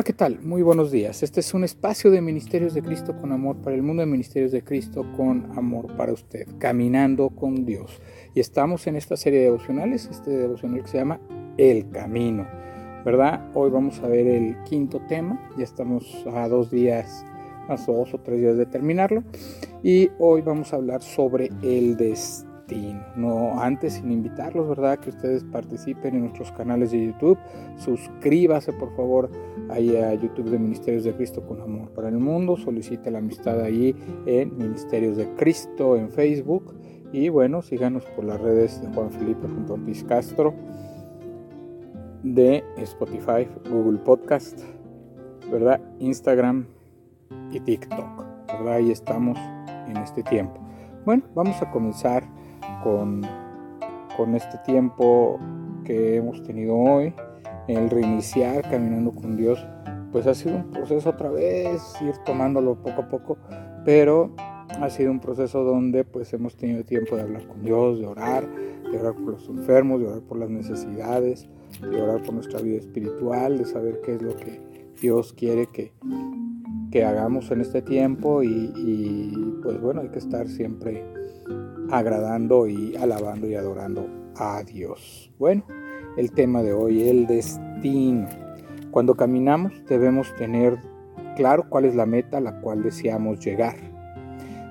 Hola, ¿qué tal? Muy buenos días. Este es un espacio de Ministerios de Cristo con amor para el mundo de Ministerios de Cristo con amor para usted, caminando con Dios. Y estamos en esta serie de devocionales, este devocional que se llama El Camino, ¿verdad? Hoy vamos a ver el quinto tema, ya estamos a dos días, más dos o tres días de terminarlo, y hoy vamos a hablar sobre el destino no antes, sin invitarlos, ¿verdad? Que ustedes participen en nuestros canales de YouTube. Suscríbase, por favor, ahí a YouTube de Ministerios de Cristo con Amor para el Mundo. Solicite la amistad ahí en Ministerios de Cristo en Facebook. Y bueno, síganos por las redes de Juan Felipe Ortiz Castro, de Spotify, Google Podcast, ¿verdad? Instagram y TikTok, ¿verdad? Ahí estamos en este tiempo. Bueno, vamos a comenzar con, con este tiempo que hemos tenido hoy, el reiniciar caminando con Dios, pues ha sido un proceso otra vez, ir tomándolo poco a poco, pero ha sido un proceso donde pues hemos tenido tiempo de hablar con Dios, de orar, de orar por los enfermos, de orar por las necesidades, de orar por nuestra vida espiritual, de saber qué es lo que Dios quiere que, que hagamos en este tiempo y, y pues bueno, hay que estar siempre agradando y alabando y adorando a Dios. Bueno, el tema de hoy, el destino. Cuando caminamos debemos tener claro cuál es la meta a la cual deseamos llegar.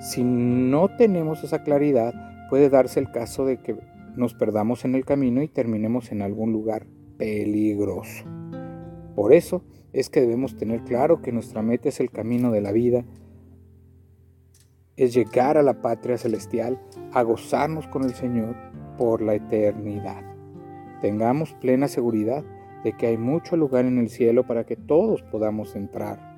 Si no tenemos esa claridad, puede darse el caso de que nos perdamos en el camino y terminemos en algún lugar peligroso. Por eso es que debemos tener claro que nuestra meta es el camino de la vida, es llegar a la patria celestial, a gozarnos con el Señor por la eternidad. Tengamos plena seguridad de que hay mucho lugar en el cielo para que todos podamos entrar.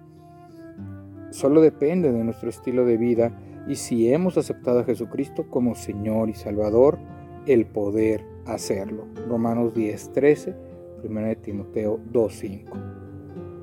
Solo depende de nuestro estilo de vida y si hemos aceptado a Jesucristo como Señor y Salvador, el poder hacerlo. Romanos 10:13, 1 Timoteo 2:5.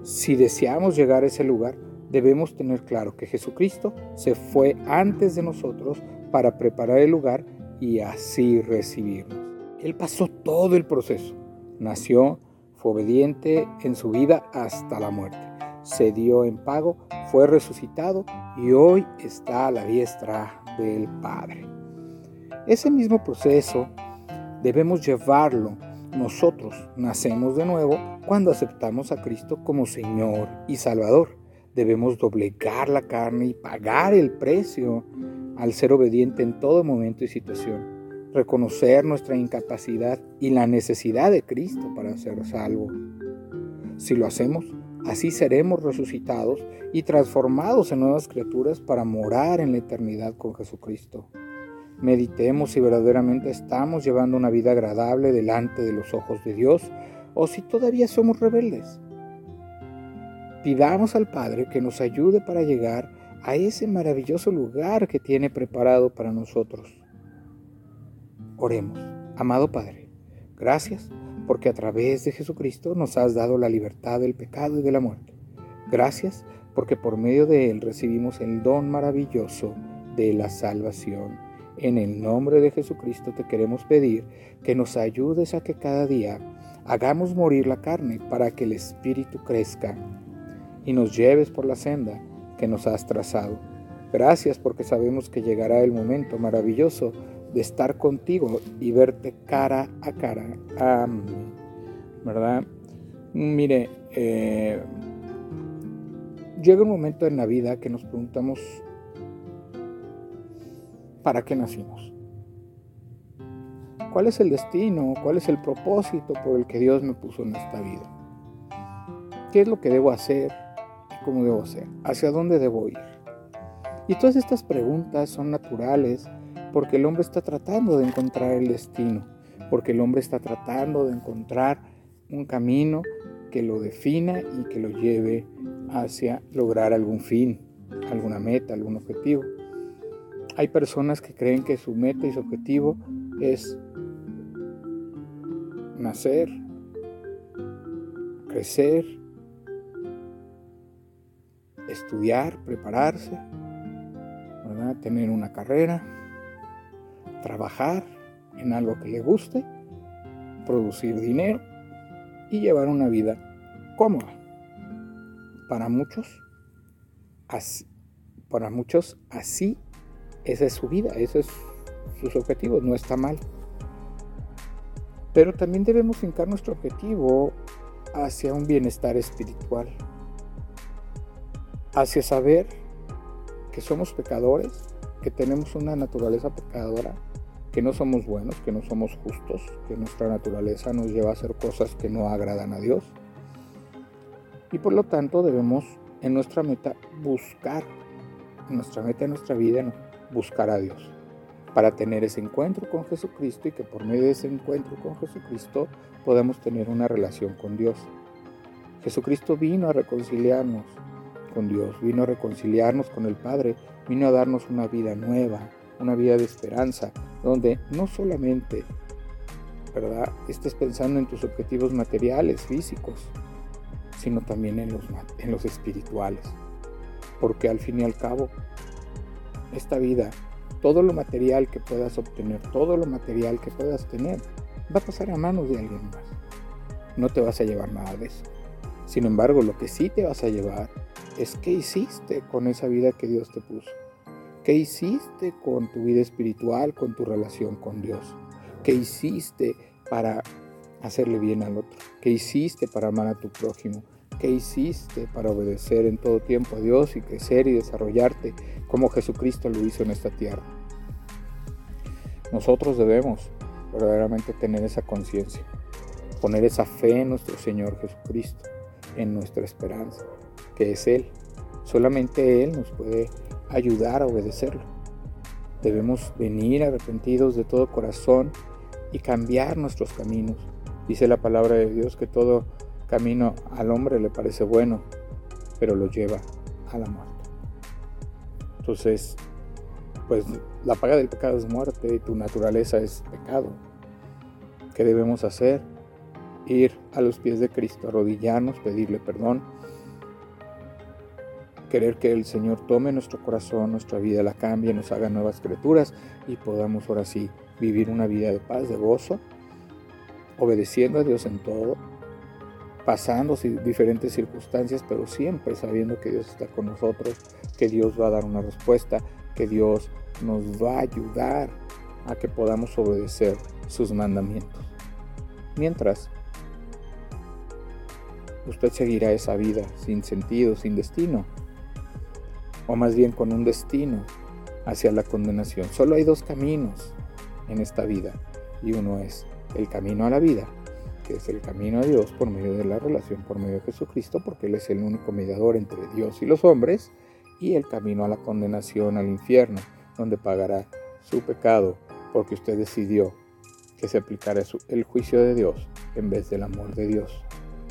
Si deseamos llegar a ese lugar, debemos tener claro que Jesucristo se fue antes de nosotros para preparar el lugar y así recibirnos. Él pasó todo el proceso. Nació, fue obediente en su vida hasta la muerte. Se dio en pago, fue resucitado y hoy está a la diestra del Padre. Ese mismo proceso debemos llevarlo. Nosotros nacemos de nuevo cuando aceptamos a Cristo como Señor y Salvador debemos doblegar la carne y pagar el precio al ser obediente en todo momento y situación. Reconocer nuestra incapacidad y la necesidad de Cristo para ser salvo. Si lo hacemos, así seremos resucitados y transformados en nuevas criaturas para morar en la eternidad con Jesucristo. Meditemos si verdaderamente estamos llevando una vida agradable delante de los ojos de Dios o si todavía somos rebeldes. Pidamos al Padre que nos ayude para llegar a ese maravilloso lugar que tiene preparado para nosotros. Oremos, amado Padre, gracias porque a través de Jesucristo nos has dado la libertad del pecado y de la muerte. Gracias porque por medio de Él recibimos el don maravilloso de la salvación. En el nombre de Jesucristo te queremos pedir que nos ayudes a que cada día hagamos morir la carne para que el Espíritu crezca y nos lleves por la senda que nos has trazado. Gracias porque sabemos que llegará el momento maravilloso de estar contigo y verte cara a cara. ¿Verdad? Mire, eh, llega un momento en la vida que nos preguntamos, ¿para qué nacimos? ¿Cuál es el destino? ¿Cuál es el propósito por el que Dios me puso en esta vida? ¿Qué es lo que debo hacer? Cómo debo ser, hacia dónde debo ir. Y todas estas preguntas son naturales porque el hombre está tratando de encontrar el destino, porque el hombre está tratando de encontrar un camino que lo defina y que lo lleve hacia lograr algún fin, alguna meta, algún objetivo. Hay personas que creen que su meta y su objetivo es nacer, crecer, estudiar, prepararse, tener una carrera, trabajar en algo que le guste, producir dinero y llevar una vida cómoda. para muchos, así, para muchos así, esa es su vida, ese es sus objetivos, no está mal. Pero también debemos fincar nuestro objetivo hacia un bienestar espiritual, hacia saber que somos pecadores, que tenemos una naturaleza pecadora, que no somos buenos, que no somos justos, que nuestra naturaleza nos lleva a hacer cosas que no agradan a Dios. Y por lo tanto debemos en nuestra meta buscar, en nuestra meta en nuestra vida, buscar a Dios para tener ese encuentro con Jesucristo y que por medio de ese encuentro con Jesucristo podamos tener una relación con Dios. Jesucristo vino a reconciliarnos Dios, vino a reconciliarnos con el Padre, vino a darnos una vida nueva, una vida de esperanza, donde no solamente, ¿verdad?, estés pensando en tus objetivos materiales, físicos, sino también en los, en los espirituales. Porque al fin y al cabo, esta vida todo lo material que puedas obtener, todo lo material que puedas tener, va a pasar a manos de alguien más. No te vas a llevar nada de eso. Sin embargo, lo que sí te vas a llevar es qué hiciste con esa vida que Dios te puso. ¿Qué hiciste con tu vida espiritual, con tu relación con Dios? ¿Qué hiciste para hacerle bien al otro? ¿Qué hiciste para amar a tu prójimo? ¿Qué hiciste para obedecer en todo tiempo a Dios y crecer y desarrollarte como Jesucristo lo hizo en esta tierra? Nosotros debemos verdaderamente tener esa conciencia, poner esa fe en nuestro Señor Jesucristo, en nuestra esperanza, que es Él. Solamente Él nos puede ayudar a obedecerlo. Debemos venir arrepentidos de todo corazón y cambiar nuestros caminos. Dice la palabra de Dios que todo camino al hombre le parece bueno, pero lo lleva a la muerte. Entonces, pues la paga del pecado es muerte y tu naturaleza es pecado. ¿Qué debemos hacer? Ir a los pies de Cristo, arrodillarnos, pedirle perdón, querer que el Señor tome nuestro corazón, nuestra vida, la cambie, nos haga nuevas criaturas y podamos ahora sí vivir una vida de paz, de gozo, obedeciendo a Dios en todo, pasando diferentes circunstancias, pero siempre sabiendo que Dios está con nosotros, que Dios va a dar una respuesta, que Dios nos va a ayudar a que podamos obedecer sus mandamientos. Mientras, usted seguirá esa vida sin sentido, sin destino, o más bien con un destino hacia la condenación. Solo hay dos caminos en esta vida, y uno es el camino a la vida que es el camino a Dios por medio de la relación por medio de Jesucristo, porque Él es el único mediador entre Dios y los hombres, y el camino a la condenación al infierno, donde pagará su pecado, porque usted decidió que se aplicara el juicio de Dios en vez del amor de Dios.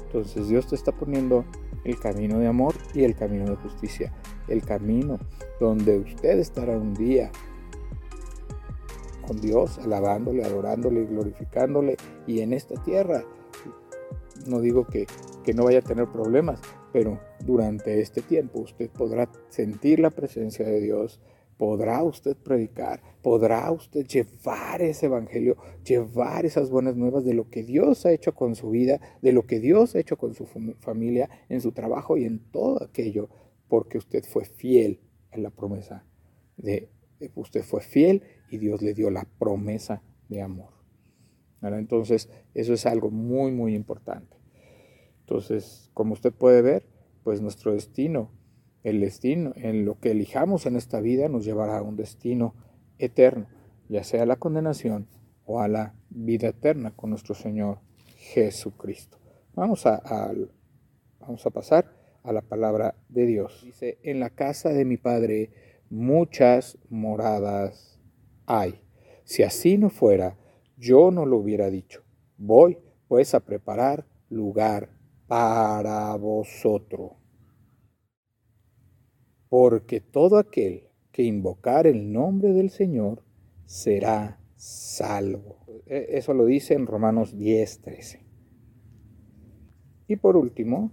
Entonces Dios te está poniendo el camino de amor y el camino de justicia, el camino donde usted estará un día con Dios, alabándole, adorándole, glorificándole. Y en esta tierra, no digo que, que no vaya a tener problemas, pero durante este tiempo usted podrá sentir la presencia de Dios, podrá usted predicar, podrá usted llevar ese evangelio, llevar esas buenas nuevas de lo que Dios ha hecho con su vida, de lo que Dios ha hecho con su familia, en su trabajo y en todo aquello, porque usted fue fiel en la promesa de usted fue fiel y Dios le dio la promesa de amor. Entonces, eso es algo muy, muy importante. Entonces, como usted puede ver, pues nuestro destino, el destino, en lo que elijamos en esta vida, nos llevará a un destino eterno, ya sea a la condenación o a la vida eterna con nuestro Señor Jesucristo. Vamos a, vamos a pasar a la palabra de Dios. Dice, en la casa de mi Padre muchas moradas hay. Si así no fuera, yo no lo hubiera dicho. Voy pues a preparar lugar para vosotros. Porque todo aquel que invocar el nombre del Señor será salvo. E, eso lo dice en Romanos 10, 13. Y por último,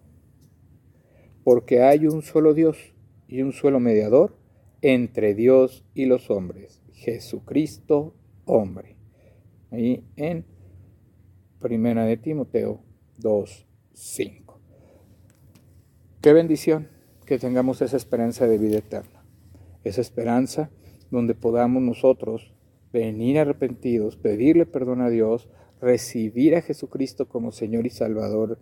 porque hay un solo Dios y un solo mediador entre Dios y los hombres, Jesucristo hombre. Ahí en Primera de Timoteo 2, 5. Qué bendición que tengamos esa esperanza de vida eterna, esa esperanza donde podamos nosotros venir arrepentidos, pedirle perdón a Dios, recibir a Jesucristo como Señor y Salvador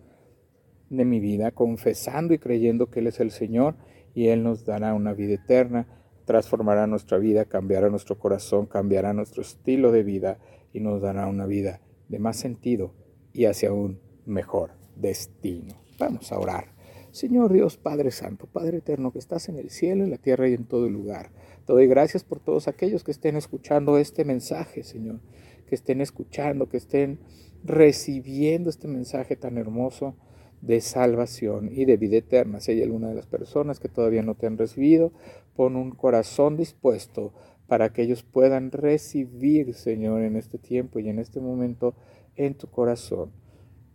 de mi vida, confesando y creyendo que Él es el Señor y Él nos dará una vida eterna, transformará nuestra vida, cambiará nuestro corazón, cambiará nuestro estilo de vida y nos dará una vida de más sentido y hacia un mejor destino. Vamos a orar. Señor Dios Padre Santo, Padre Eterno, que estás en el cielo, en la tierra y en todo lugar. Te doy gracias por todos aquellos que estén escuchando este mensaje, Señor, que estén escuchando, que estén recibiendo este mensaje tan hermoso de salvación y de vida eterna. Si hay alguna de las personas que todavía no te han recibido, pon un corazón dispuesto para que ellos puedan recibir, Señor, en este tiempo y en este momento en tu corazón.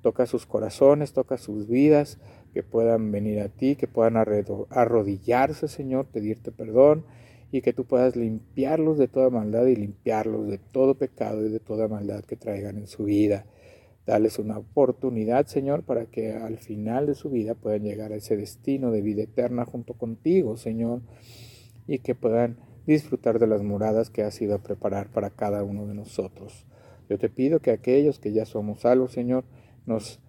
Toca sus corazones, toca sus vidas, que puedan venir a ti, que puedan arrodillarse, Señor, pedirte perdón y que tú puedas limpiarlos de toda maldad y limpiarlos de todo pecado y de toda maldad que traigan en su vida. Dales una oportunidad, Señor, para que al final de su vida puedan llegar a ese destino de vida eterna junto contigo, Señor, y que puedan disfrutar de las moradas que has ido a preparar para cada uno de nosotros. Yo te pido que aquellos que ya somos salvos, Señor, nos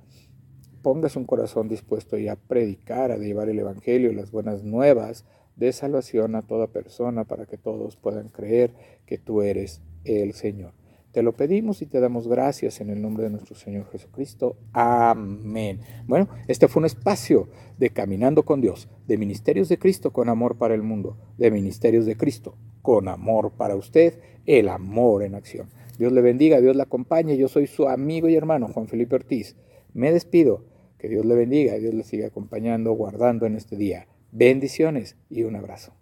pongas un corazón dispuesto a predicar, a llevar el Evangelio, las buenas nuevas de salvación a toda persona para que todos puedan creer que tú eres el Señor. Te lo pedimos y te damos gracias en el nombre de nuestro Señor Jesucristo. Amén. Bueno, este fue un espacio de Caminando con Dios, de Ministerios de Cristo con amor para el mundo, de Ministerios de Cristo con amor para usted, el amor en acción. Dios le bendiga, Dios le acompañe. Yo soy su amigo y hermano Juan Felipe Ortiz. Me despido que Dios le bendiga, Dios le siga acompañando, guardando en este día. Bendiciones y un abrazo.